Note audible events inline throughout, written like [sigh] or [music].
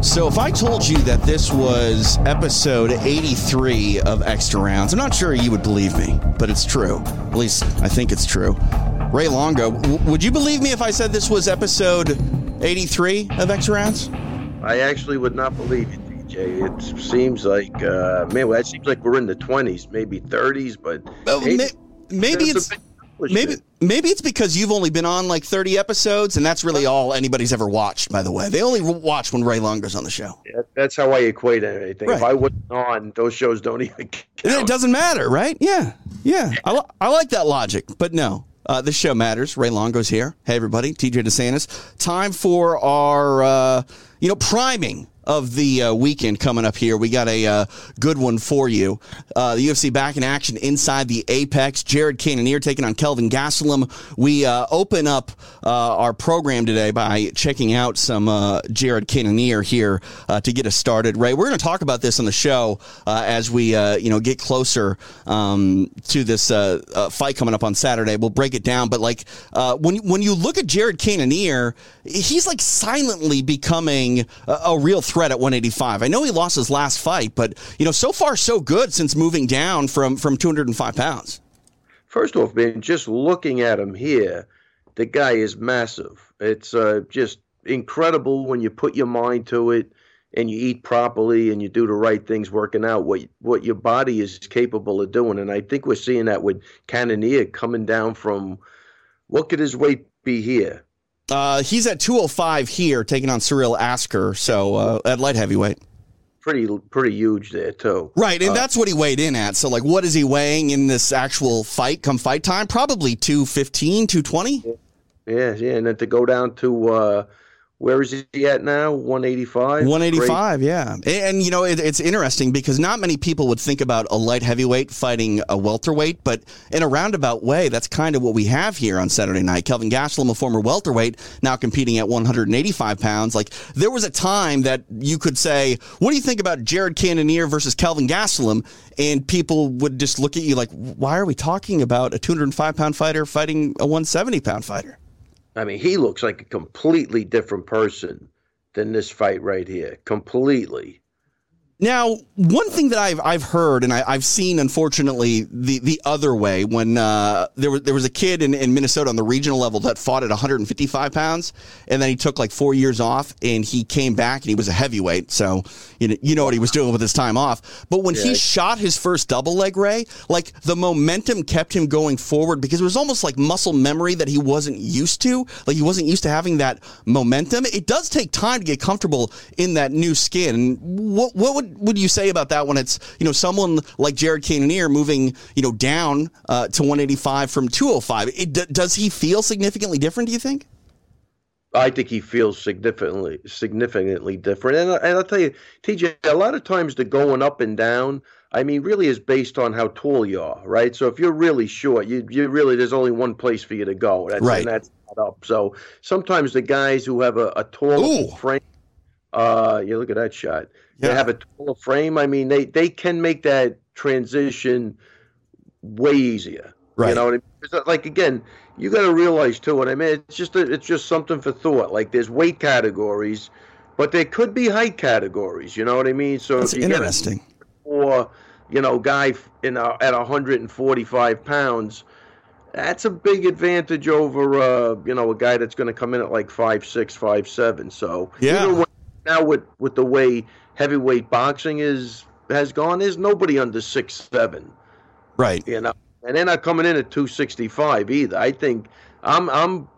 So, if I told you that this was episode 83 of Extra Rounds, I'm not sure you would believe me, but it's true. At least I think it's true. Ray Longo, w- would you believe me if I said this was episode 83 of Extra Rounds? I actually would not believe it, TJ. It seems like, uh, man, well, it seems like we're in the 20s, maybe 30s, but Well, hey, may- maybe it's maybe maybe it's because you've only been on like 30 episodes, and that's really all anybody's ever watched. By the way, they only watch when Ray Longo's on the show. Yeah, that's how I equate anything. If I wasn't on, those shows don't even count. It doesn't matter, right? Yeah, yeah. I, li- I like that logic, but no. Uh, this show matters. Ray Longo's here. Hey, everybody. TJ DeSantis. Time for our, uh, you know, priming of the uh, weekend coming up here. We got a uh, good one for you. Uh, the UFC back in action inside the Apex. Jared Cannonier taking on Kelvin Gastelum. We uh, open up uh, our program today by checking out some uh, Jared Cannonier here to get us started. Ray, we're going to talk about this on the show as we, you know, get closer um, to this fight coming up on Saturday. We'll break it down, but like when when you look at Jared Cannonier, he's like silently becoming a, a real threat at 185. I know he lost his last fight, but you know, so far so good since moving down from from 205 pounds. First off, man, just looking at him here, the guy is massive. It's uh, just incredible when you put your mind to it and you eat properly and you do the right things working out what what your body is capable of doing and I think we're seeing that with Cannonier coming down from what could his weight be here Uh, he's at 205 here, taking on Cyril Asker, so uh, at light heavyweight. pretty pretty huge there too Right, and that's what he weighed in at. So, like, what is he weighing in this actual fight come fight time? Probably 215, 220. yeah yeah and then to go down to uh where is he at now 185 185, yeah. And, and, you know, it, it's interesting because not many people would think about a light heavyweight fighting a welterweight, but in a roundabout way, that's kind of what we have here on Saturday night. Kelvin Gastelum, a former welterweight, now competing at 185 pounds. Like, there was a time that you could say, what do you think about Jared Cannonier versus Kelvin Gastelum? And people would just look at you like, why are we talking about a 205 pound fighter fighting a 170 pound fighter? I mean, he looks like a completely different person than this fight right here. Completely. Now, one thing that I've I've heard and I, I've seen, unfortunately, the, the other way when uh, there was there was a kid in, in Minnesota on the regional level that fought at 155 pounds, and then he took like four years off, and he came back and he was a heavyweight. So you know you know what he was doing with his time off. But when he shot his first double leg ray, like the momentum kept him going forward because it was almost like muscle memory that he wasn't used to. Like he wasn't used to having that momentum. It does take time to get comfortable in that new skin. What what would would you say about that when it's you know someone like Jared Cannonier moving you know down uh, to 185 from 205? It, d- does he feel significantly different? Do you think? I think he feels significantly significantly different. And, and I'll tell you, TJ, a lot of times the going up and down, I mean, really is based on how tall you are, right? So if you're really short, you you really there's only one place for you to go. That's, Right. And that's not up. So sometimes the guys who have a, a Ooh. frame, uh, you look at that shot. Yeah. They have a taller frame. I mean, they they can make that transition way easier. Right. You know what I mean? It's like again, you got to realize too. What I mean, it's just a, it's just something for thought. Like there's weight categories, but there could be height categories. You know what I mean? So That's if you get a interesting. or you know guy in a, at 145 pounds, that's a big advantage over uh, you know a guy that's going to come in at like five six, five seven. So Yeah. with- now with with the way heavyweight boxing is has gone, there's nobody under six seven Right. you know, and they're not coming in at 265 either. I think I'm I'm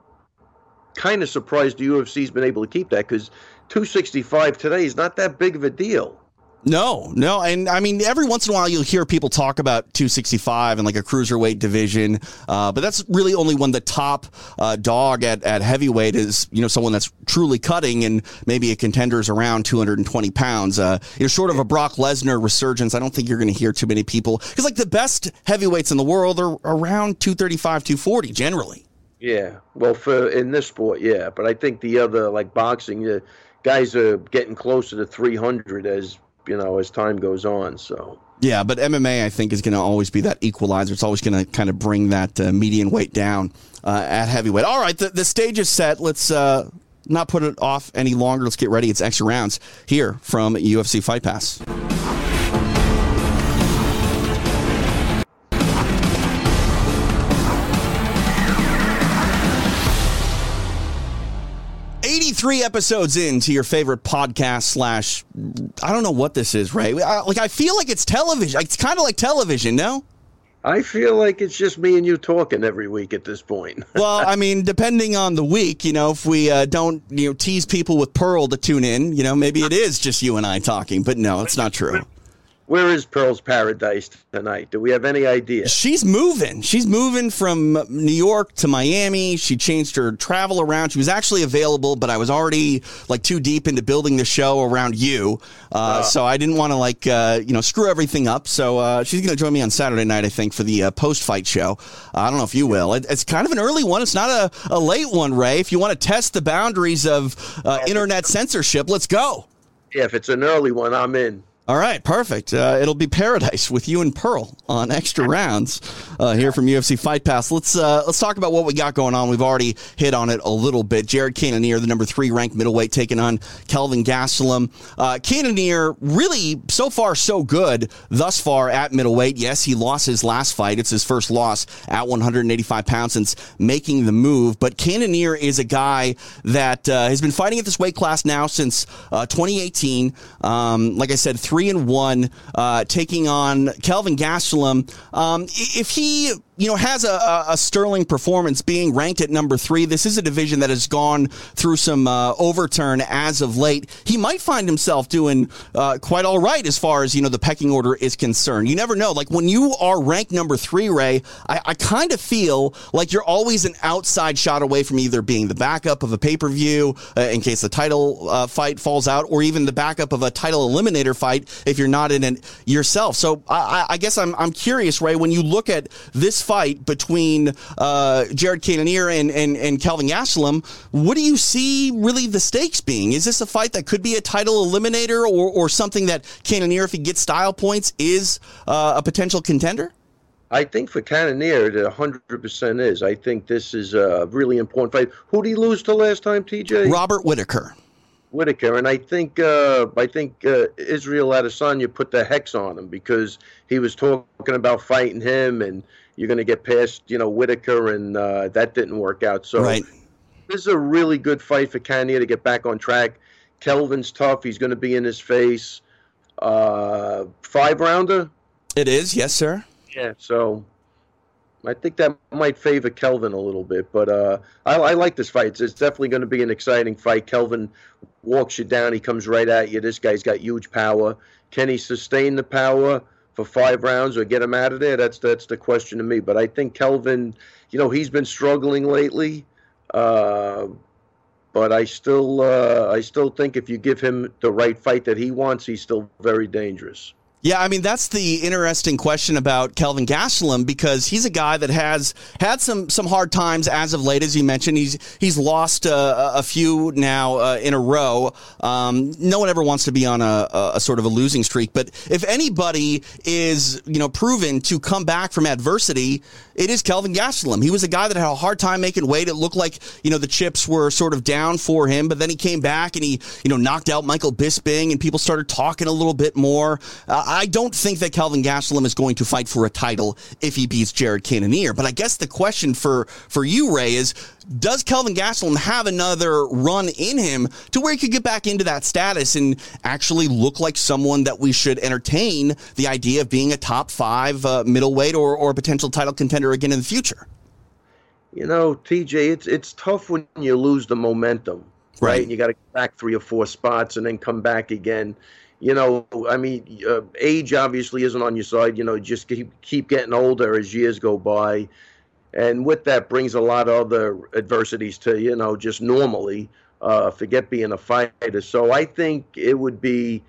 kind of surprised the UFC's been able to keep that because 265 today is not that big of a deal. No, no, and I mean every once in a while you'll hear people talk about 265 and like a cruiserweight division, uh, but that's really only when the top uh, dog at, at heavyweight is you know someone that's truly cutting and maybe a contender's around 220 pounds. Uh, you know, short of a Brock Lesnar resurgence, I don't think you're going to hear too many people because like the best heavyweights in the world are around 235, 240 generally. Yeah, well, for in this sport, yeah, but I think the other like boxing, guys are getting closer to 300 as you know as time goes on. So Yeah, but MMA I think is going to always be that equalizer. It's always going to kind of bring that uh, median weight down uh, at heavyweight. All right, the, the stage is set. Let's uh, not put it off any longer. Let's get ready. It's extra rounds here from UFC Fight Pass. 83 episodes into your favorite podcast slash i don't know what this is right like i feel like it's television it's kind of like television no I feel like it's just me and you talking every week at this point. [laughs] well, I mean, depending on the week, you know, if we uh, don't, you know, tease people with Pearl to tune in, you know, maybe it is just you and I talking. But no, it's not true. Where is Pearl's Paradise tonight? Do we have any idea? She's moving. She's moving from New York to Miami. She changed her travel around. She was actually available, but I was already like too deep into building the show around you, uh, uh. so I didn't want to like uh, you know screw everything up. So uh, she's going to join me on Saturday night, I think, for the uh, post fight show. I don't know if you will. It, it's kind of an early one. It's not a, a late one, Ray. If you want to test the boundaries of uh, internet censorship, let's go. Yeah, if it's an early one, I'm in. All right, perfect. Uh, it'll be paradise with you and Pearl on extra rounds uh, here from UFC Fight Pass. Let's uh, let's talk about what we got going on. We've already hit on it a little bit. Jared Cannonier, the number three ranked middleweight, taking on Kelvin Gastelum. Uh, Cannonier really so far so good thus far at middleweight. Yes, he lost his last fight. It's his first loss at 185 pounds since making the move. But Cannonier is a guy that uh, has been fighting at this weight class now since uh, 2018. Um, like I said, three three and one, uh, taking on Kelvin Gastelum. Um, if he you know, has a, a, sterling performance being ranked at number three. This is a division that has gone through some uh, overturn as of late. He might find himself doing uh, quite all right as far as, you know, the pecking order is concerned. You never know. Like when you are ranked number three, Ray, I, I kind of feel like you're always an outside shot away from either being the backup of a pay per view uh, in case the title uh, fight falls out, or even the backup of a title eliminator fight if you're not in it yourself. So I, I guess I'm, I'm curious, Ray, when you look at this fight between uh, Jared Cannonier and, and, and Kelvin Gastelum, what do you see really the stakes being? Is this a fight that could be a title eliminator or, or something that Cannonier, if he gets style points, is uh, a potential contender? I think for Cannonier, it 100% is. I think this is a really important fight. Who did he lose to last time, TJ? Robert Whitaker. Whitaker, and I think uh, I think uh, Israel Adesanya put the hex on him because he was talking about fighting him, and you're going to get past you know Whitaker, and uh, that didn't work out. So right. this is a really good fight for Cannonier to get back on track. Kelvin's tough; he's going to be in his face. Uh, five rounder. It is, yes, sir. Yeah, so I think that might favor Kelvin a little bit, but uh, I, I, like this fight. It's, it's definitely going to be an exciting fight. Kelvin walks you down. He comes right at you. This guy's got huge power. Can he sustain the power for five rounds or get him out of there? That's that's the question to me. But I think Kelvin, you know, he's been struggling lately. Uh, but I still uh, I still think if you give him the right fight that he wants, he's still very dangerous. Yeah, I mean that's the interesting question about Kelvin Gastelum because he's a guy that has had some some hard times as of late, as you mentioned. He's he's lost uh, a few now uh, in a row. Um, no one ever wants to be on a, a, sort of a losing streak, but if anybody is you know proven to come back from adversity, it is Kelvin Gastelum. He was a guy that had a hard time making weight. It looked like you know the chips were sort of down for him, but then he came back and he you know knocked out Michael Bisping, and people started talking a little bit more. Uh, I don't think that Kelvin Gastelum is going to fight for a title if he beats Jared Cannonier. But I guess the question for, for you, Ray, is does Kelvin Gastelum have another run in him to where he could get back into that status and actually look like someone that we should entertain the idea of being a top five uh, middleweight or, or a potential title contender again in the future? You know, TJ, it's it's tough when you lose the momentum, right? right? And you got to get back three or four spots and then come back again you know, I mean, uh, age obviously isn't on your side. You know, just keep keep getting older as years go by, and with that brings a lot of other adversities to you know just normally. Uh, forget being a fighter. So I think it would be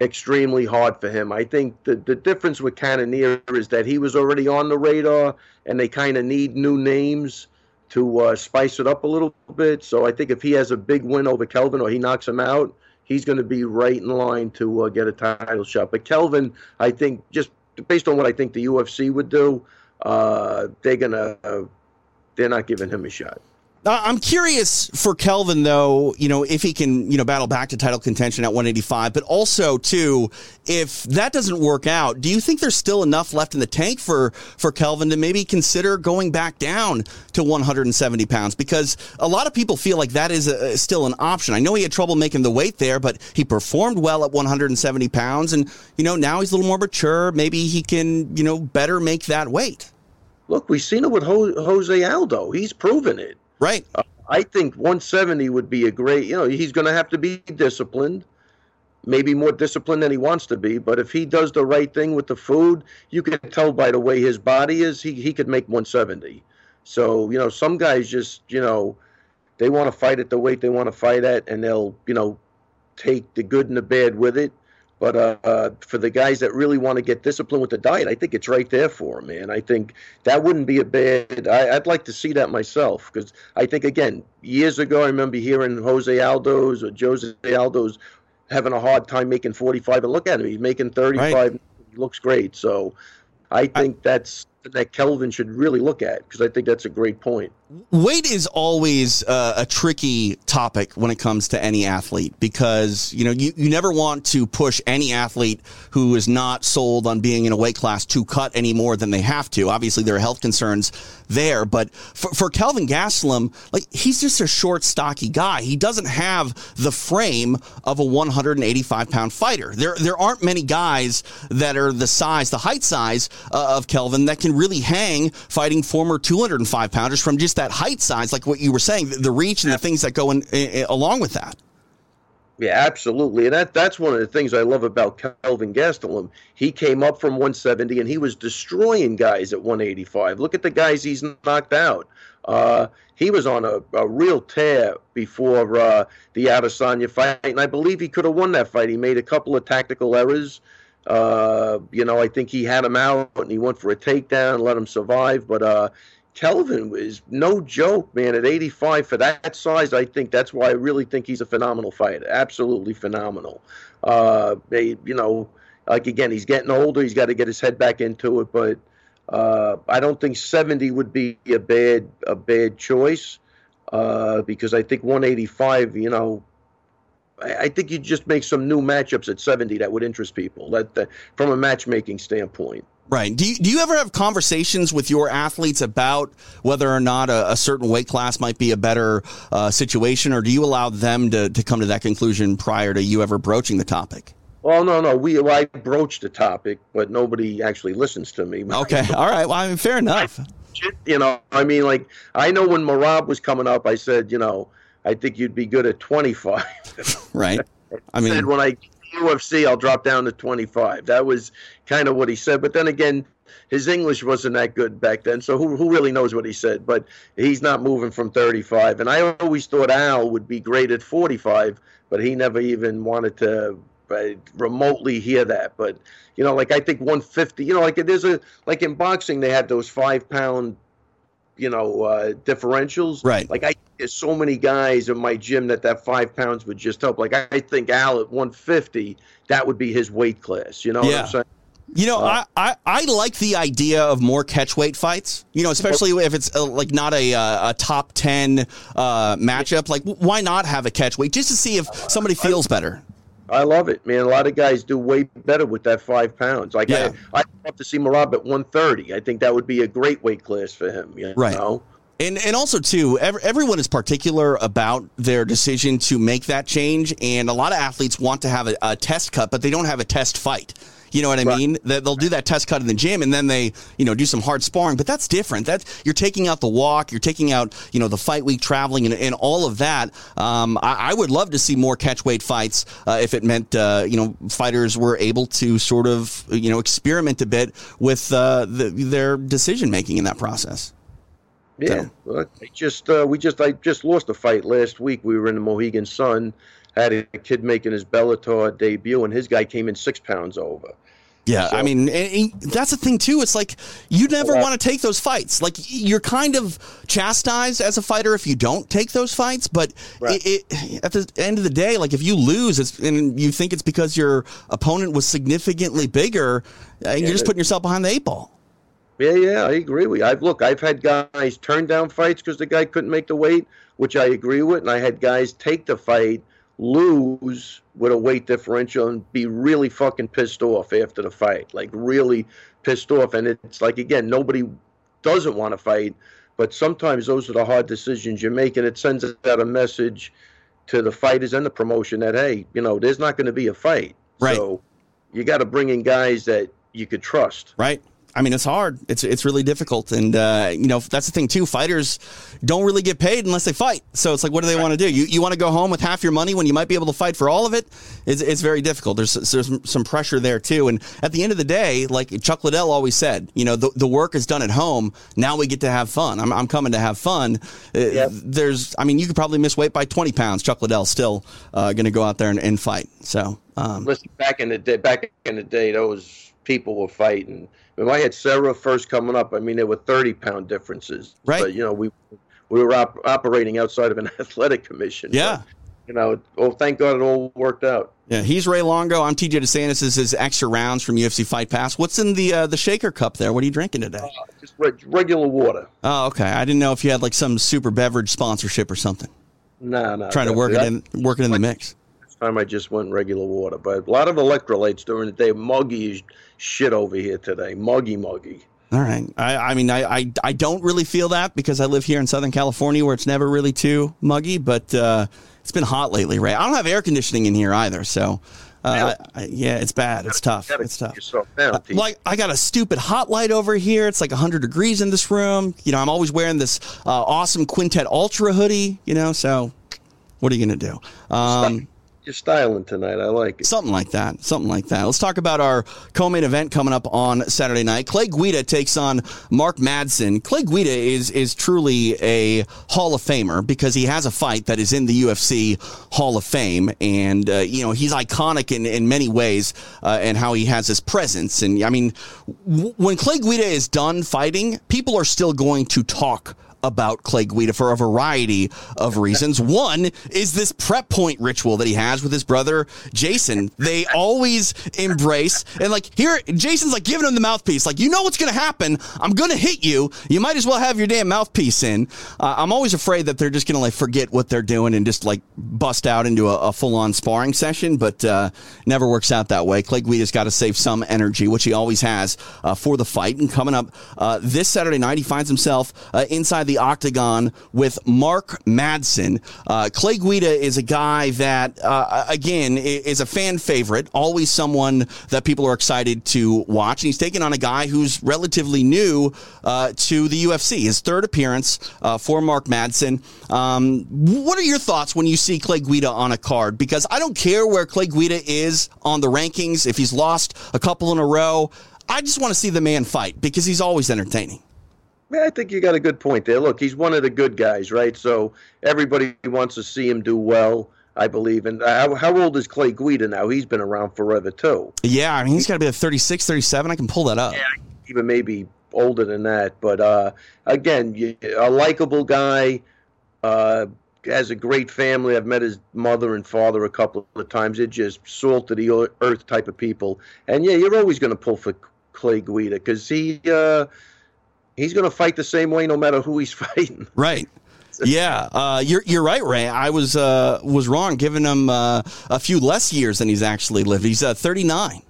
extremely hard for him. I think the the difference with Cannonier is that he was already on the radar, and they kind of need new names to uh, spice it up a little bit. So I think if he has a big win over Kelvin or he knocks him out, he's going to be right in line to uh, get a title shot. But Kelvin, I think, just based on what I think the UFC would do, uh, they're gonna uh, they're not giving him a shot. Uh, I'm curious for Kelvin though, you know, if he can, you know, battle back to title contention at 185, but also too, if that doesn't work out, do you think there's still enough left in the tank for for Kelvin to maybe consider going back down to 170 pounds? Because a lot of people feel like that is a, still an option. I know he had trouble making the weight there, but he performed well at 170 pounds, and you know now he's a little more mature. Maybe he can, you know, better make that weight. Look, we've seen it with Jose Aldo. He's proven it. Right. Uh, I think 170 would be a great, you know, he's going to have to be disciplined, maybe more disciplined than he wants to be. But if he does the right thing with the food, you can tell by the way his body is, he, he could make 170. So, you know, some guys just, you know, they want to fight at the weight they want to fight at, and they'll, you know, take the good and the bad with it. But uh, uh, for the guys that really want to get disciplined with the diet, I think it's right there for them, man. I think that wouldn't be a bad. I, would like to see that myself because I think again, years ago, I remember hearing Jose Aldo's or Jose Aldo's having a hard time making 45, and look at him, he's making 35. Right. He looks great. So I think I, that's that Kelvin should really look at because I think that's a great point. Weight is always uh, a tricky topic when it comes to any athlete because you know you, you never want to push any athlete who is not sold on being in a weight class to cut any more than they have to. Obviously there are health concerns there but for, for kelvin gastelum like he's just a short stocky guy. He doesn't have the frame of a 185 pound fighter. There there aren't many guys that are the size the height size uh, of kelvin that can really hang fighting former 205 pounders from just that height size, like what you were saying, the, the reach and the things that go in, in, along with that. Yeah, absolutely, and that that's one of the things I love about Kelvin Gastelum. He came up from 170 and he was destroying guys at 185. Look at the guys he's knocked out. Uh, he was on a, a real tear before uh, the Adesanya fight, and I believe he could have won that fight. He made a couple of tactical errors. Uh, you know, I think he had him out and he went for a takedown, let him survive. But uh, Kelvin was no joke, man. At 85 for that size, I think that's why I really think he's a phenomenal fighter. Absolutely phenomenal. Uh, they, you know, like again, he's getting older. He's got to get his head back into it, but uh, I don't think 70 would be a bad a bad choice uh, because I think 185, you know, I, think you just make some new matchups at 70 that would interest people. That, that from a matchmaking standpoint. Right. Do you, do you ever have conversations with your athletes about whether or not a, a certain weight class might be a better uh, situation, or do you allow them to, to come to that conclusion prior to you ever broaching the topic? Well, no, no. We well, I broached the topic, but nobody actually listens to me. [laughs] Okay. All right. Well, I mean, fair enough. You know, I mean, like I know when Merab was coming up, I said, you know, I think you'd be good at twenty five. [laughs] right. I mean, when I UFC, I'll drop down to 25. That was kind of what he said. But then again, his English wasn't that good back then, so who, who really knows what he said? But he's not moving from 35. And I always thought Al would be great at 45, but he never even wanted to uh, remotely hear that. But you know, like I think 150. You know, like there's a like in boxing they had those five pound you know uh, differentials. Right. Like I there's so many guys in my gym that that five pounds would just help. Like I think Al at 150, that would be his weight class. You know yeah. what I'm saying? You know, uh, I, I, I, like the idea of more catchweight fights. You know, especially if it's uh, like not a uh, a top ten uh, matchup. Like, why not have a catchweight just to see if somebody feels better? I love it, man. A lot of guys do way better with that five pounds. Like yeah. I, I'd love to see Merab at 130. I think that would be a great weight class for him. You right. Know? And, and also too, everyone is particular about their decision to make that change, and a lot of athletes want to have a, a test cut, but they don't have a test fight. You know what I right. mean? They'll do that test cut in the gym and then they, you know, do some hard sparring. But that's different. That's you're taking out the walk, you're taking out, you know, the fight week traveling and, and all of that. Um, I, I, would love to see more catch weight fights uh, if it meant, uh, you know, fighters were able to sort of, you know, experiment a bit with uh, the, their decision making in that process. Yeah, so. I just uh, we just I just lost a fight last week. We were in the Mohegan Sun, had a kid making his Bellator debut, and his guy came in six pounds over. Yeah, so, I mean, that's the thing too. It's like you never want to take those fights. Like you're kind of chastised as a fighter if you don't take those fights. But right. it, it, at the end of the day, like if you lose, and you think it's because your opponent was significantly bigger, uh, yeah, you're just putting yourself behind the eight ball. Yeah, yeah, I agree with you. I've look, I've had guys turn down fights because the guy couldn't make the weight, which I agree with, and I had guys take the fight, lose with a weight differential, and be really fucking pissed off after the fight, like really pissed off. And it's like again, nobody doesn't want to fight, but sometimes those are the hard decisions you make, and it sends out a message to the fighters and the promotion that hey, you know, there's not going to be a fight, Right. so you got to bring in guys that you could trust. Right. I mean, it's hard. It's it's really difficult, and uh, you know that's the thing too. Fighters don't really get paid unless they fight. So it's like, what do they want to do? You you want to go home with half your money when you might be able to fight for all of it? It's, it's very difficult. There's there's some, pressure there too. And at the end of the day, like Chuck Liddell always said, you know, the, the work is done at home. Now we get to have fun. I'm, I'm coming to have fun. Uh, Yep. There's, I mean, you could probably miss weight by 20 pounds. Chuck Liddell's still uh, going to go out there and, and fight. So. Um, listen, back in the day, back in the day, those people were fighting. When I had Serra first coming up, I mean, there were thirty pound differences. Right. But you know, we we were op- operating outside of an [laughs] athletic commission. Yeah. But, you know, oh, thank God it all worked out. Yeah, he's Ray Longo. I'm TJ DeSantis. This is his extra rounds from UFC Fight Pass. What's in the uh, the shaker cup there? What are you drinking today? Just re- regular water. Oh, okay. I didn't know if you had like some super beverage sponsorship or something. No, no. Trying to work it in, work it in the mix. This time I just went regular water, but a lot of electrolytes during the day. Muggy as shit over here today. Muggy, muggy. All right. I, I mean, I, I I don't really feel that because I live here in Southern California where it's never really too muggy, but uh, it's been hot lately, Ray. I don't have air conditioning in here either, so uh, I, yeah, it's bad. It's tough. It's tough. Like I got a stupid hot light over here. It's like 100 degrees in this room. You know, I'm always wearing this uh, awesome Quintet Ultra hoodie. You know, so what are you gonna do? Um, You're styling tonight. I like it. something like that. Something like that. Let's talk about our co-main event coming up on Saturday night. Clay Guida takes on Mark Madsen. Clay Guida is is truly a Hall of Famer because he has a fight that is in the UFC Hall of Fame, and uh, you know he's iconic in in many ways, uh, and how he has his presence. And I mean, w- when Clay Guida is done fighting, people are still going to talk about Clay Guida for a variety of reasons. One is this prep point ritual that he has with his brother Jason. They always embrace and like here, Jason's like giving him the mouthpiece, like you know what's going to happen. I'm going to hit you. You might as well have your damn mouthpiece in. Uh, I'm always afraid that they're just going to like forget what they're doing and just like bust out into a, a full on sparring session, but uh, never works out that way. Clay Guida's got to save some energy, which he always has uh, for the fight. And coming up uh, this Saturday night, he finds himself uh, inside the octagon with Mark Madsen. Uh, Clay Guida is a guy that, uh, again, is a fan favorite, always someone that people are excited to watch. And he's taking on a guy who's relatively new uh, to the UFC, his third appearance uh, for Mark Madsen. Um, what are your thoughts when you see Clay Guida on a card? Because I don't care where Clay Guida is on the rankings, if he's lost a couple in a row. I just want to see the man fight because he's always entertaining. I think you got a good point there. Look, he's one of the good guys, right? So everybody wants to see him do well, I believe. And how, how old is Clay Guida now? He's been around forever, too. Yeah, I mean, he's got to be a 36, 37. I can pull that up. Yeah, even maybe older than that. But uh, again, you, a likable guy, uh, has a great family. I've met his mother and father a couple of times. They're just salt of the earth type of people. And yeah, you're always going to pull for Clay Guida because he. Uh, He's going to fight the same way no matter who he's [laughs] fighting. Right. Yeah, uh, you're you're right, Ray. I was uh, was wrong, giving him uh, a few less years than he's actually lived. He's uh, 39.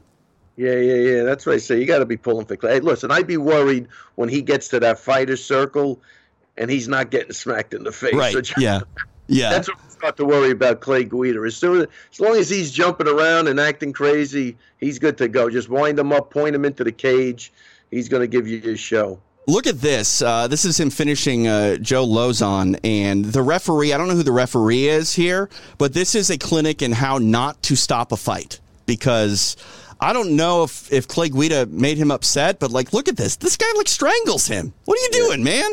Yeah, yeah, yeah. That's what I say. You got to be pulling for Clay. Hey, listen, I'd be worried when he gets to that fighter circle and he's not getting smacked in the face. Right. [laughs] So Yeah. Yeah. That's what we start to worry about Clay Guida. As soon as long as he's jumping around and acting crazy, he's good to go. Just wind him up, point him into the cage. He's going to give you his show. Look at this. Uh, this is him finishing uh, Joe Lauzon, and the referee. I don't know who the referee is here, but this is a clinic in how not to stop a fight because I don't know if if Clay Guida made him upset, but like, look at this. This guy like strangles him. What are you doing, man?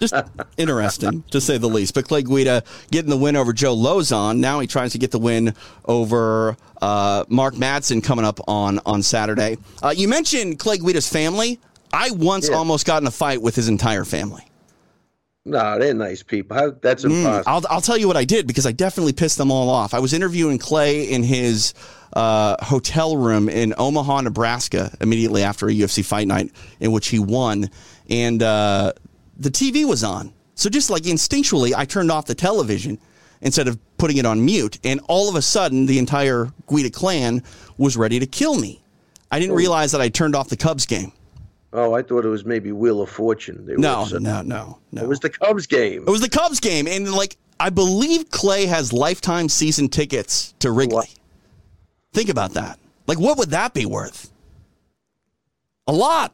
Just interesting, [laughs] to say the least. But Clay Guida getting the win over Joe Lauzon. Now he tries to get the win over uh, Mark Madsen coming up on on Saturday. Uh, you mentioned Clay Guida's family. I once Yeah. almost got in a fight with his entire family. no, they're nice people. How, that's Mm, impossible. I'll, I'll tell you what I did because I definitely pissed them all off. I was interviewing Clay in his uh, hotel room in Omaha, Nebraska, immediately after a UFC fight night in which he won, and uh, the TV was on. So just like instinctually, I turned off the television instead of putting it on mute, and all of a sudden, the entire Guida clan was ready to kill me. I didn't realize that I turned off the Cubs game. Oh, I thought it was maybe Wheel of Fortune. They No, upset. no, no, no. It was the Cubs game. It was the Cubs game, and like I believe Clay has lifetime season tickets to Wrigley. What? Think about that. Like, what would that be worth? A lot.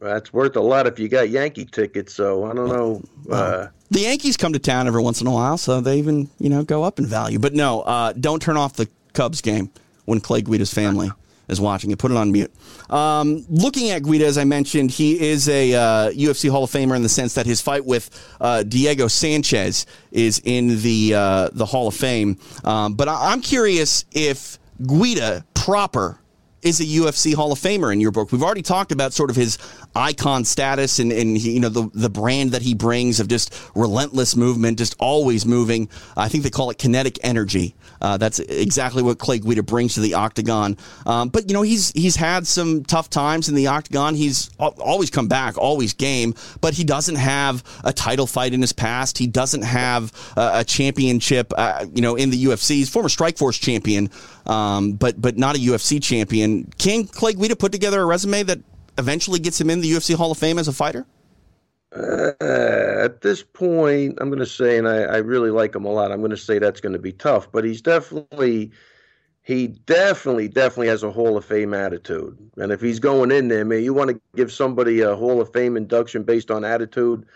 That's worth a lot if you got Yankee tickets. So I don't know. Uh, The Yankees come to town every once in a while, so they even you know go up in value. But no, uh, don't turn off the Cubs game when Clay Guida's family is watching it. Put it on mute. Um, looking at Guida, as I mentioned, he is a uh, UFC Hall of Famer in the sense that his fight with uh, Diego Sanchez is in the uh, the Hall of Fame. Um, but I- I'm curious if Guida proper is a UFC Hall of Famer in your book. We've already talked about sort of his icon status and, and he, you know the the brand that he brings of just relentless movement, just always moving. I think they call it kinetic energy. Uh, that's exactly what Clay Guida brings to the octagon. Um, but you know he's he's had some tough times in the octagon. He's always come back, always game. But he doesn't have a title fight in his past. He doesn't have a, a championship. Uh, you know in the UFC, he's former Strikeforce champion, um, but but not a UFC champion. Can Clay Guida put together a resume that eventually gets him in the UFC Hall of Fame as a fighter? uh, at this point, I'm going to say, and I, I really like him a lot. I'm going to say that's going to be tough, but he's definitely, he definitely, definitely has a Hall of Fame attitude. And if he's going in there, man, you want to give somebody a Hall of Fame induction based on attitude,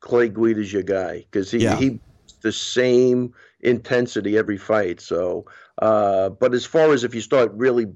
Clay Guida's your guy because he Yeah. he the same intensity every fight. So, uh, but as far as if you start really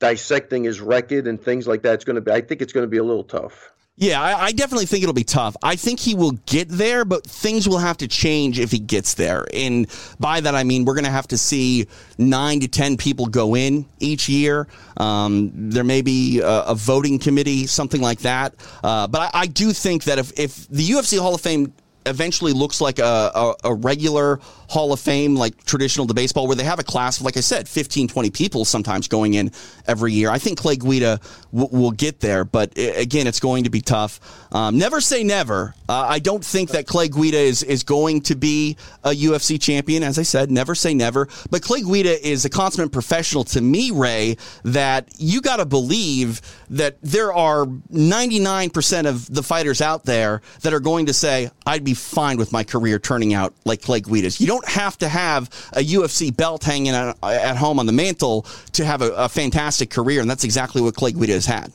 dissecting his record and things like that, it's going to be. I think it's going to be a little tough. Yeah, I, I definitely think it'll be tough. I think he will get there, but things will have to change if he gets there. And by that, I mean we're going to have to see nine to 10 people go in each year. Um, there may be a, a voting committee, something like that. Uh, but I, I do think that if, if the UFC Hall of Fame eventually looks like a, a, a regular Hall of Fame, like traditional to baseball, where they have a class of, like I said, 15, 20 people sometimes going in every year. I think Clay Guida w- will get there, but i- again, it's going to be tough. Um, never say never. Uh, I don't think that Clay Guida is, is going to be a UFC champion. As I said, never say never. But Clay Guida is a consummate professional to me, Ray, that you got to believe that there are 99% of the fighters out there that are going to say, I'd be fine with my career turning out like Clay Guida's. You don't have to have a UFC belt hanging at, at home on the mantle to have a, a fantastic career, and that's exactly what Clay Guida has had.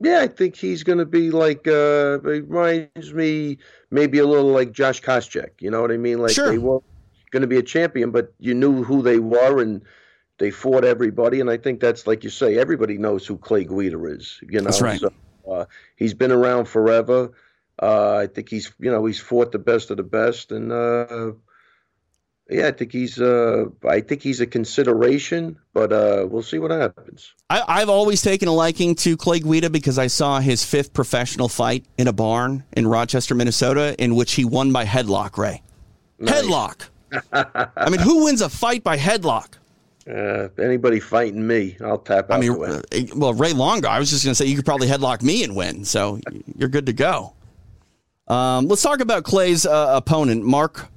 Yeah, I think he's going to be like. Uh, it reminds me maybe a little like Josh Koscheck. You know what I mean? Like Sure. they were going to be a champion, but you knew who they were and they fought everybody. And I think that's like you say, everybody knows who Clay Guida is. You know, That's right. So, uh, he's been around forever. Uh, I think he's you know he's fought the best of the best, and uh, yeah, I think he's uh, I think he's a consideration, but uh, we'll see what happens. I, I've always taken a liking to Clay Guida because I saw his fifth professional fight in a barn in Rochester, Minnesota, in which he won by headlock, Ray. Headlock. [laughs] I mean, who wins a fight by headlock? Uh, anybody fighting me, I'll tap out. I mean, uh, well, Ray Longo. I was just going to say you could probably headlock me and win, so you're good to go. Um, let's talk about Clay's uh, opponent, Mark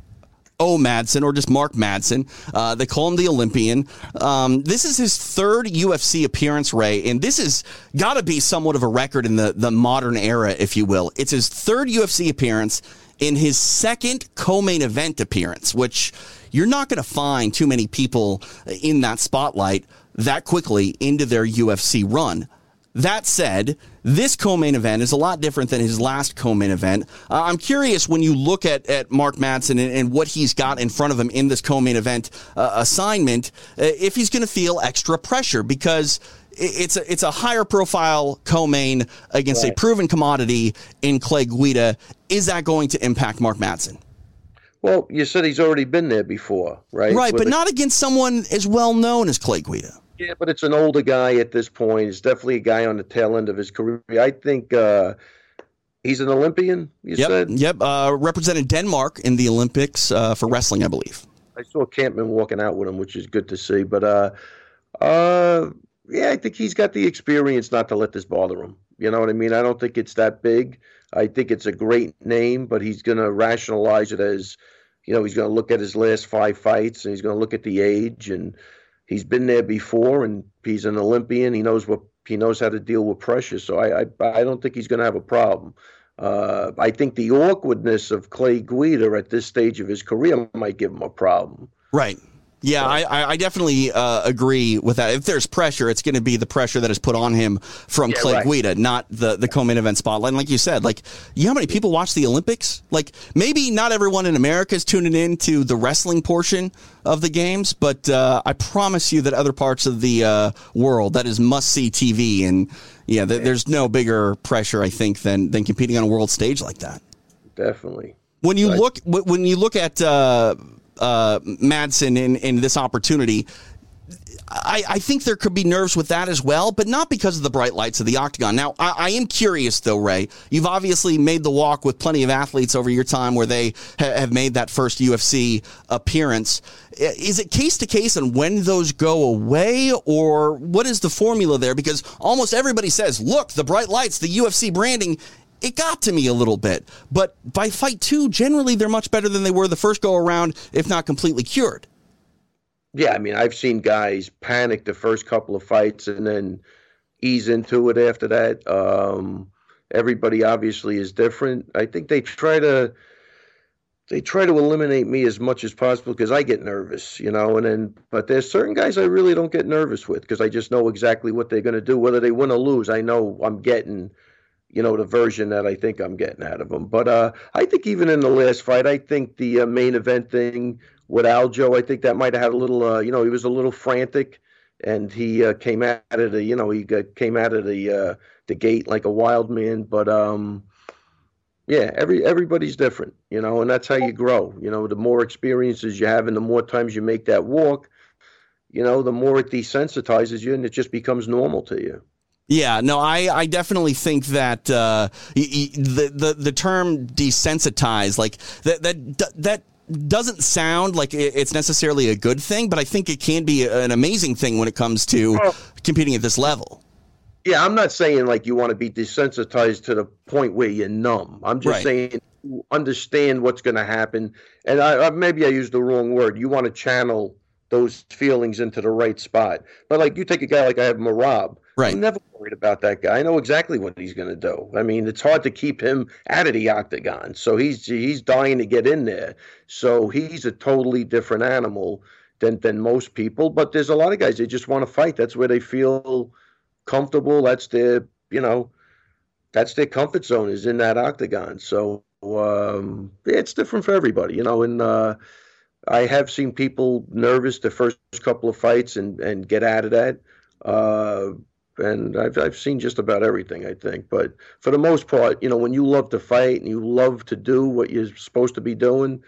O. Madsen, or just Mark Madsen. Uh, they call him the Olympian. Um, this is his third UFC appearance, Ray, and this has got to be somewhat of a record in the, the modern era, if you will. It's his third UFC appearance in his second co-main event appearance, which you're not going to find too many people in that spotlight that quickly into their UFC run. That said, this co-main event is a lot different than his last co-main event. Uh, I'm curious when you look at, at Mark Madsen and, and what he's got in front of him in this co-main event uh, assignment, uh, if he's going to feel extra pressure because it's a it's a higher profile co-main against a proven commodity in Clay Guida. Is that going to impact Mark Madsen? Well, you said he's already been there before, right? Right, With but a- not against someone as well known as Clay Guida. Yeah, but it's an older guy at this point. He's definitely a guy on the tail end of his career. I think uh, he's an Olympian. You Yep, said yep. Uh, represented Denmark in the Olympics uh, for wrestling, I believe. I saw Kampmann walking out with him, which is good to see. But uh, Uh, yeah, I think he's got the experience not to let this bother him. You know what I mean? I don't think it's that big. I think it's a great name, but he's going to rationalize it as, you know, he's going to look at his last five fights and he's going to look at the age and he's been there before and he's an Olympian. He knows what he knows how to deal with pressure. So I I, I don't think he's going to have a problem. Uh, I think the awkwardness of Clay Guida at this stage of his career might give him a problem. Right. Yeah, I, I definitely uh, agree with that. If there's pressure, it's going to be the pressure that is put on him from yeah, Clay right. Guida, not the, the co-main event spotlight. And like you said, like, you know how many people watch the Olympics? Like, maybe not everyone in America is tuning in to the wrestling portion of the games, but uh, I promise you that other parts of the uh, world, that is must-see TV. And, yeah, th- there's no bigger pressure, I think, than, than competing on a world stage like that. Definitely. When you look when you look at uh, uh, Madsen in, in this opportunity. I, I, think there could be nerves with that as well, but not because of the bright lights of the octagon. Now, I, I, am curious though, Ray. You've obviously made the walk with plenty of athletes over your time where they ha- have made that first UFC appearance. Is it case to case on when those go away, or what is the formula there? Because almost everybody says, look, the bright lights, the UFC branding, it got to me a little bit. But by fight two, generally they're much better than they were the first go around, if not completely cured. Yeah, I mean, I've seen guys panic the first couple of fights and then ease into it after that. Um, everybody obviously is different. I think they try to they try to eliminate me as much as possible because I get nervous, you know. And then, but there's certain guys I really don't get nervous with because I just know exactly what they're going to do, whether they win or lose. I know I'm getting you know, the version that I think I'm getting out of him. But uh, I think even in the last fight, I think the uh, main event thing with Aljo, I think that might have had a little, uh, you know, he was a little frantic, and he uh, came at it, you know, he came out of the uh, the gate like a wild man. But um, yeah, every everybody's different, you know, and that's how you grow. You know, the more experiences you have, and the more times you make that walk, you know, the more it desensitizes you, and it just becomes normal to you. Yeah, no, I, I definitely think that uh, the, the the term desensitized, like that that that doesn't sound like it's necessarily a good thing, but I think it can be an amazing thing when it comes to competing at this level. Yeah, I'm not saying like you want to be desensitized to the point where you're numb. I'm just right. saying understand what's going to happen, and I, maybe I used the wrong word. You want to channel those feelings into the right spot. But like you take a guy like I have Merab Right. Never worried about that guy. I know exactly what he's going to do. I mean, it's hard to keep him out of the octagon. So he's he's dying to get in there. So he's a totally different animal than than most people. But there's a lot of guys they just want to fight. That's where they feel comfortable. That's their you know, that's their comfort zone is in that octagon. So um, it's different for everybody, you know. And uh, I have seen people nervous the first couple of fights and and get out of that. Uh, and I've I've seen just about everything I think. But for the most part, you know, when you love to fight and you love to do what you're supposed to be doing,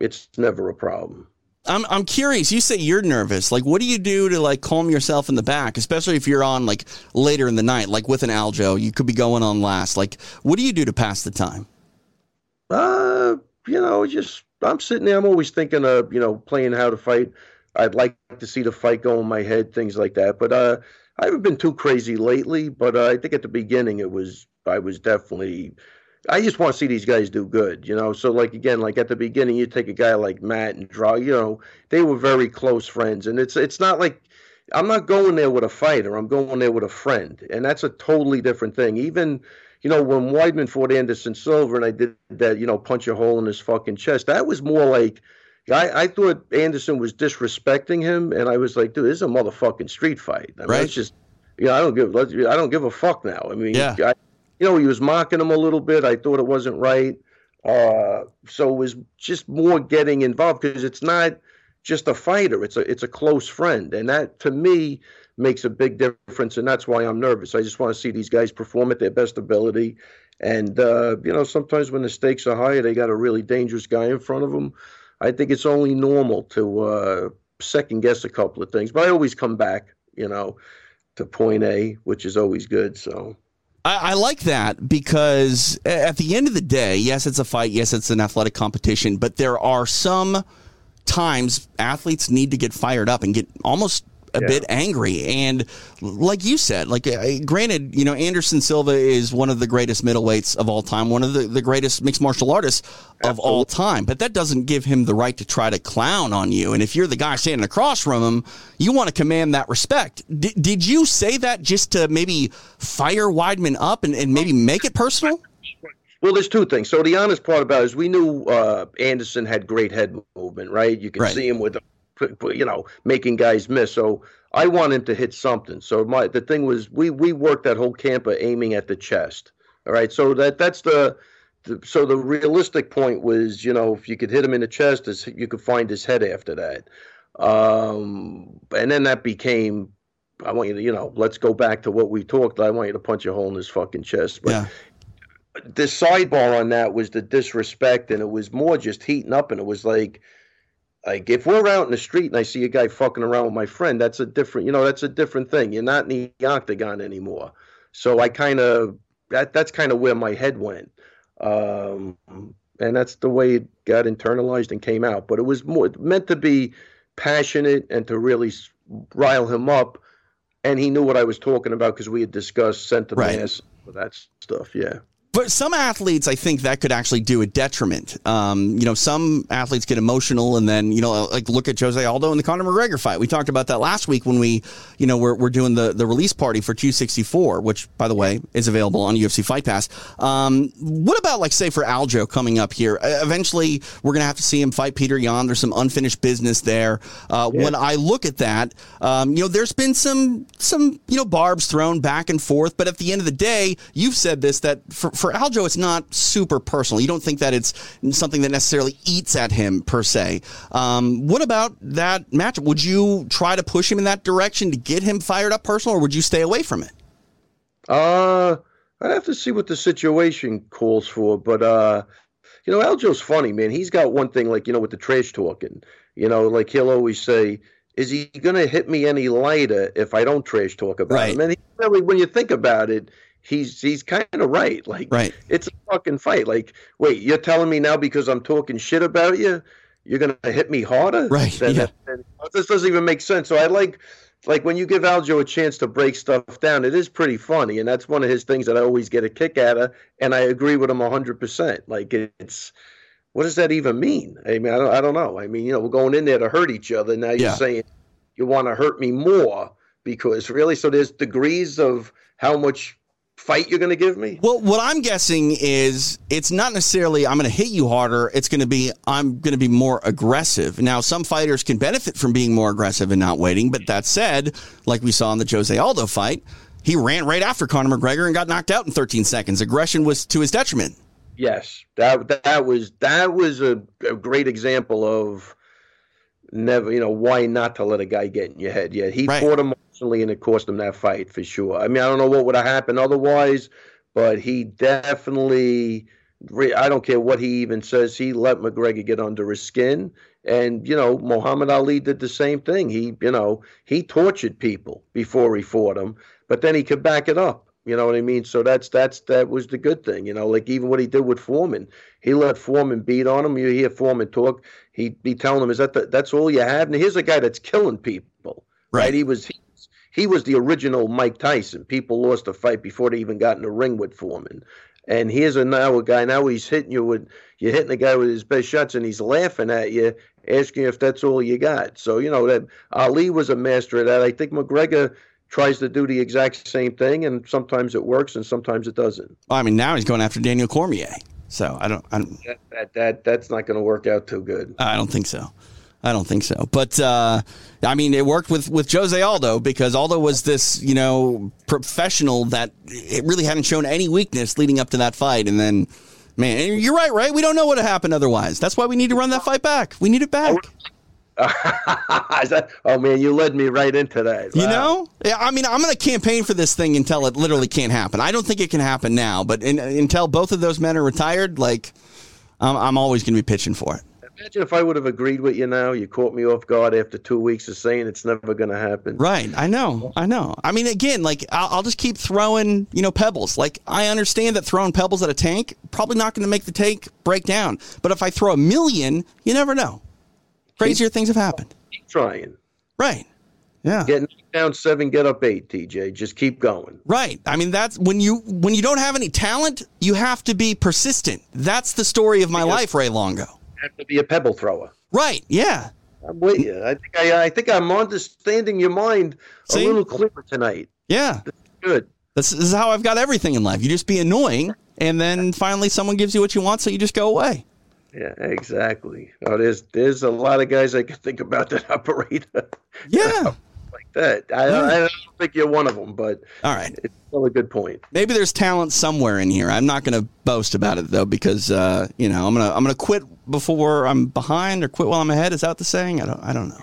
it's never a problem. I'm I'm curious. You say you're nervous. Like, what do you do to like calm yourself in the back, especially if you're on like later in the night, like with an Aljo, you could be going on last. Like, what do you do to pass the time? Uh, you know, just I'm sitting there. I'm always thinking of you know playing how to fight. I'd like to see the fight go in my head, things like that. But uh, I haven't been too crazy lately, but uh, I think at the beginning it was I was definitely I just want to see these guys do good, you know. So like again, like at the beginning, you take a guy like Matt and draw, you know, they were very close friends, and it's it's not like I'm not going there with a fighter. I'm going there with a friend, and that's a totally different thing. Even you know when Weidman fought Anderson Silva, and I did that, you know, punch a hole in his fucking chest. That was more like I, I thought Anderson was disrespecting him, and I was like, dude, this is a motherfucking street fight. I mean, right. It's just, you know, I don't give, I don't give a fuck now. I mean, yeah. I, you know, he was mocking him a little bit. I thought it wasn't right. Uh, so it was just more getting involved because it's not just a fighter; it's a it's a close friend, and that to me makes a big difference, and that's why I'm nervous. I just want to see these guys perform at their best ability, and uh, you know, sometimes when the stakes are higher, they got a really dangerous guy in front of them. I think it's only normal to uh, second guess a couple of things, but I always come back, you know, to point A, which is always good. So. I, I, like that because at the end of the day, yes, it's a fight. Yes, it's an athletic competition, but there are some times athletes need to get fired up and get almost a Yeah. bit angry. And like you said, like uh, granted, you know, Anderson Silva is one of the greatest middleweights of all time, one of the, the greatest mixed martial artists of all time. But that doesn't give him the right to try to clown on you. And if you're the guy standing across from him, you want to command that respect. D- did you say that just to maybe fire Weidman up and, and maybe make it personal? Well, there's two things. So the honest part about it is we knew uh, Anderson had great head movement, right? You could Right. see him with, you know, making guys miss. So I want him to hit something. So my the thing was we we worked that whole camp of aiming at the chest. All right. So that that's the, the so the realistic point was, you know, if you could hit him in the chest, is you could find his head after that. Um, and then that became. I want you to, you know, let's go back to what we talked. I want you to punch a hole in his fucking chest. But Yeah. the sidebar on that was the disrespect, and it was more just heating up, and it was like, like if we're out in the street and I see a guy fucking around with my friend, that's a different, you know, that's a different thing. You're not in the octagon anymore. So I kind of that that's kind of where my head went, um, and that's the way it got internalized and came out. But it was more meant to be passionate and to really rile him up, and he knew what I was talking about because we had discussed center Right. that stuff. Yeah. But some athletes, I think that could actually do a detriment. Um, you know, some athletes get emotional, and then you know, like look at Jose Aldo and the Conor McGregor fight. We talked about that last week when we, you know, we're, we're doing the the release party for 264, which by the way is available on UFC Fight Pass. Um, what about like say for Aljo coming up here? Uh, eventually, we're gonna have to see him fight Petr Yan. There's some unfinished business there. Uh, When I look at that, um, you know, there's been some some you know barbs thrown back and forth, but at the end of the day, you've said this that for, for Aljo, it's not super personal. You don't think that it's something that necessarily eats at him per se. Um, what about that matchup? Would you try to push him in that direction to get him fired up personal, or would you stay away from it? Uh, I'd have to see what the situation calls for, but uh, you know, Aljo's funny, man. He's got one thing, like you know, with the trash talking. You know, like he'll always say, "Is he gonna hit me any lighter if I don't trash talk about Right. him?" And he really, when you think about it, he's he's kind of right. Like, Right. it's a fucking fight. Like, wait, you're telling me now because I'm talking shit about you, you're gonna hit me harder? Right, Then- yeah. then- this doesn't even make sense. So I like like when you give Aljo a chance to break stuff down, it is pretty funny, and that's one of his things that I always get a kick out of, and I agree with him hundred percent. Like it's, what does that even mean? I mean, I don't, I don't know. I mean, you know, we're going in there to hurt each other. Now you're Yeah. saying you want to hurt me more because really, so there's degrees of how much fight you're going to give me. Well, what I'm guessing is it's not necessarily I'm going to hit you harder. It's going to be I'm going to be more aggressive. Now, some fighters can benefit from being more aggressive and not waiting. But that said, like we saw in the Jose Aldo fight, he ran right after Conor McGregor and got knocked out in 13 seconds. Aggression was to his detriment. Yes, that that was that was a, a great example of never, you know, why not to let a guy get in your head. Yeah, he Right. fought emotionally, and it cost him that fight for sure. I mean, I don't know what would have happened otherwise, but he definitely. I don't care what he even says. He let McGregor get under his skin, and you know, Muhammad Ali did the same thing. He, you know, he tortured people before he fought him, but then he could back it up. You know what I mean? So that's that's that was the good thing. You know, like even what he did with Foreman, he let Foreman beat on him. You hear Foreman talk, he'd be telling him, "Is that the, that's all you have?" And here's a guy that's killing people, right? Right. He was he, he was the original Mike Tyson. People lost the fight before they even got in the ring with Foreman. And here's a now a guy now he's hitting you with you're hitting the guy with his best shots and he's laughing at you, asking if that's all you got. So you know that Ali was a master of that. I think McGregor tries to do the exact same thing, and sometimes it works and sometimes it doesn't. Well, I mean, now he's going after Daniel Cormier. So I don't, I don't, That that, that that's not going to work out too good. I don't think so. I don't think so. But uh, I mean, it worked with with Jose Aldo because Aldo was this you know professional that it really hadn't shown any weakness leading up to that fight, and then. Man, and you're right, right? We don't know what would happen otherwise. That's why we need to run that fight back. We need it back. [laughs] Oh man, you led me right into that. You know? Yeah, I mean, I'm going to campaign for this thing until it literally can't happen. I don't think it can happen now, but in, until both of those men are retired, like, I'm, I'm always going to be pitching for it. Imagine if I would have agreed with you now. You caught me off guard after two weeks of saying it's never going to happen. Right. I know. I know. I mean, again, like I'll, I'll just keep throwing, you know, pebbles. Like I understand that throwing pebbles at a tank probably not going to make the tank break down. But if I throw a million, you never know. Crazier things have happened. Keep trying. Right. Yeah. Get down seven, get up eight, TJ. Just keep going. Right. I mean, that's when you when you don't have any talent, you have to be persistent. That's the story of my life, Ray Longo. Have to be a pebble thrower. Right. Yeah. I'm with you. I think I, I think I'm understanding your mind See? a little clearer tonight. Yeah. Good. This, this is how I've got everything in life. You just be annoying, and then finally someone gives you what you want, so you just go away. Yeah, exactly. Oh, there's there's a lot of guys I can think about that [laughs] operate Yeah. That. I, Yeah. I don't think you're one of them, but All right. it's still a good point. Maybe there's talent somewhere in here. I'm not going to boast about it though, because uh, you know I'm gonna I'm gonna quit before I'm behind or quit while I'm ahead. Is that the saying? I don't I don't know.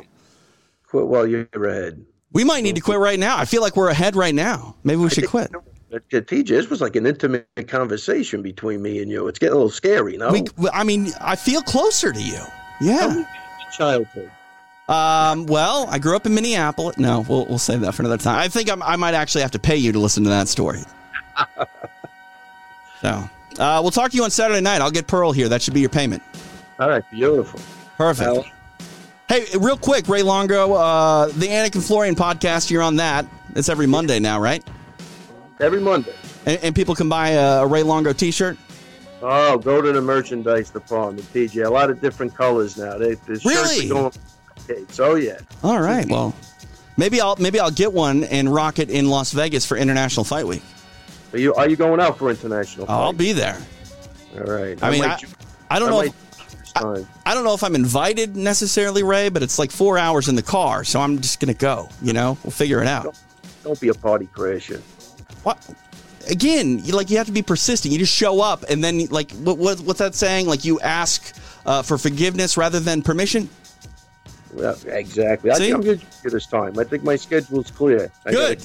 Quit while you're ahead. We might need to quit right now. I feel like we're ahead right now. Maybe we should quit. TJ, this was like an intimate conversation between me and you. It's getting a little scary, no? We, I mean, I feel closer to you. Yeah. Childhood. Um, well, I grew up in Minneapolis. No, we'll, we'll save that for another time. I think I'm, I might actually have to pay you to listen to that story. [laughs] so, uh, we'll talk to you on Saturday night. I'll get Pearl here. That should be your payment. All right, beautiful. Perfect. Well, Hey, real quick, Ray Longo, uh, the Anik and Florian podcast, you're on that. It's every Monday now, right? every Monday. And, and people can buy a, a Ray Longo t shirt. Oh, go to the merchandise department, TJ. A lot of different colors now. They, the shirts Really? are going. Okay, so yeah. All right. Well, maybe I'll maybe I'll get one and rock it in Las Vegas for International Fight Week. Are you are you going out for international? I'll be there. All right. I mean, might I, I don't I know. If. I don't know if I'm invited necessarily, Ray, but it's like four hours in the car, so I'm just gonna go. You know, we'll figure it out. Don't be a party crasher. What? Again, you like you have to be persistent. You just show up, and then like what, what what's that saying? Like you ask uh, for forgiveness rather than permission. Yeah, exactly. I See? think I'm good for this time. I think my schedule's clear. I Good.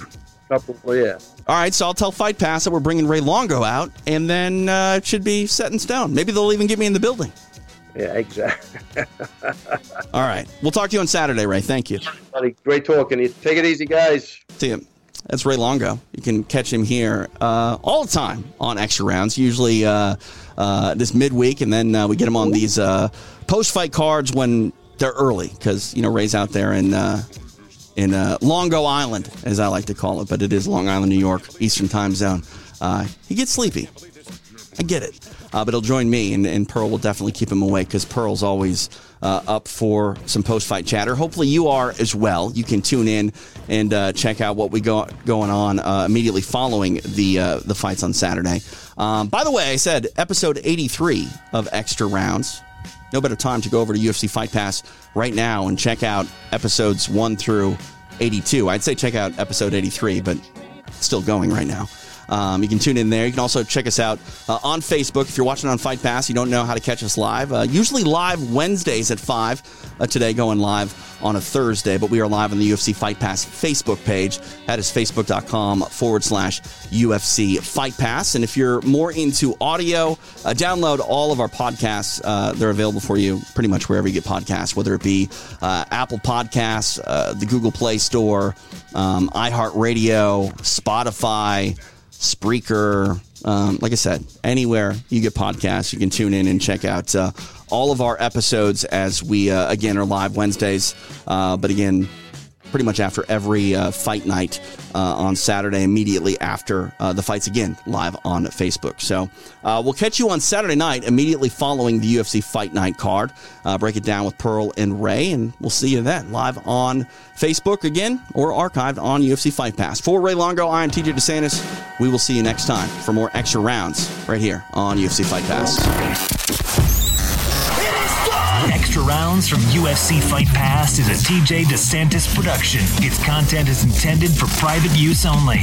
couple. Yeah. All right, so I'll tell Fight Pass that we're bringing Ray Longo out, and then uh, it should be set in stone. Maybe they'll even get me in the building. Yeah, exactly. [laughs] All right, we'll talk to you on Saturday, Ray. Thank you. Buddy, Great talking. to you. Take it easy, guys. See you. That's Ray Longo. You can catch him here uh, all the time on extra rounds, usually uh, uh, this midweek, and then uh, we get him on these uh, post fight cards when they're early because you know Ray's out there in uh, in uh, Longo Island, as I like to call it, but it is Long Island, New York, Eastern Time Zone. Uh, he gets sleepy. I get it. Uh, but he'll join me, and, and Pearl will definitely keep him awake because Pearl's always uh, up for some post fight chatter. Hopefully, you are as well. You can tune in and uh, check out what we go going on uh, immediately following the uh, the fights on Saturday. Um, by the way, I said episode 83 of Extra Rounds. No better time to go over to UFC Fight Pass right now and check out episodes 1 through 82. I'd say check out episode 83, but it's still going right now. Um, you can tune in there. You can also check us out uh, on Facebook. If you're watching on Fight Pass, you don't know how to catch us live. Uh, usually live Wednesdays at 5. Uh, today going live on a Thursday, but we are live on the UFC Fight Pass Facebook page. That is facebook.com forward slash UFC Fight Pass. And if you're more into audio, uh, download all of our podcasts. Uh, they're available for you pretty much wherever you get podcasts, whether it be uh, Apple Podcasts, the Google Play Store, um, iHeartRadio, Spotify. Spreaker, um, like I said, anywhere you get podcasts, you can tune in and check out uh, all of our episodes as we, uh, again, are live Wednesdays. Uh, but again, pretty much after every uh, fight night uh, on Saturday, immediately after uh, the fights again, live on Facebook. So uh, we'll catch you on Saturday night, immediately following the UFC Fight Night card. Break it down with Pearl and Ray, and we'll see you then, live on Facebook again or archived on UFC Fight Pass. For Ray Longo, I am TJ DeSantis. We will see you next time for more extra rounds right here on UFC Fight Pass. Rounds from UFC Fight Pass is a TJ DeSantis production. Its content is intended for private use only.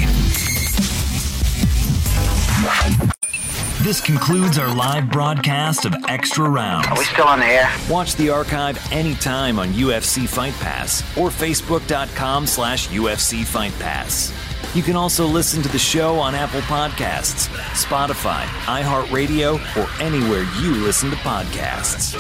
This concludes our live broadcast of Extra Rounds. Are we still on the air? Watch the archive anytime on UFC Fight Pass or Facebook.com slash UFC Fight Pass. You can also listen to the show on Apple Podcasts, Spotify, iHeartRadio, or anywhere you listen to podcasts.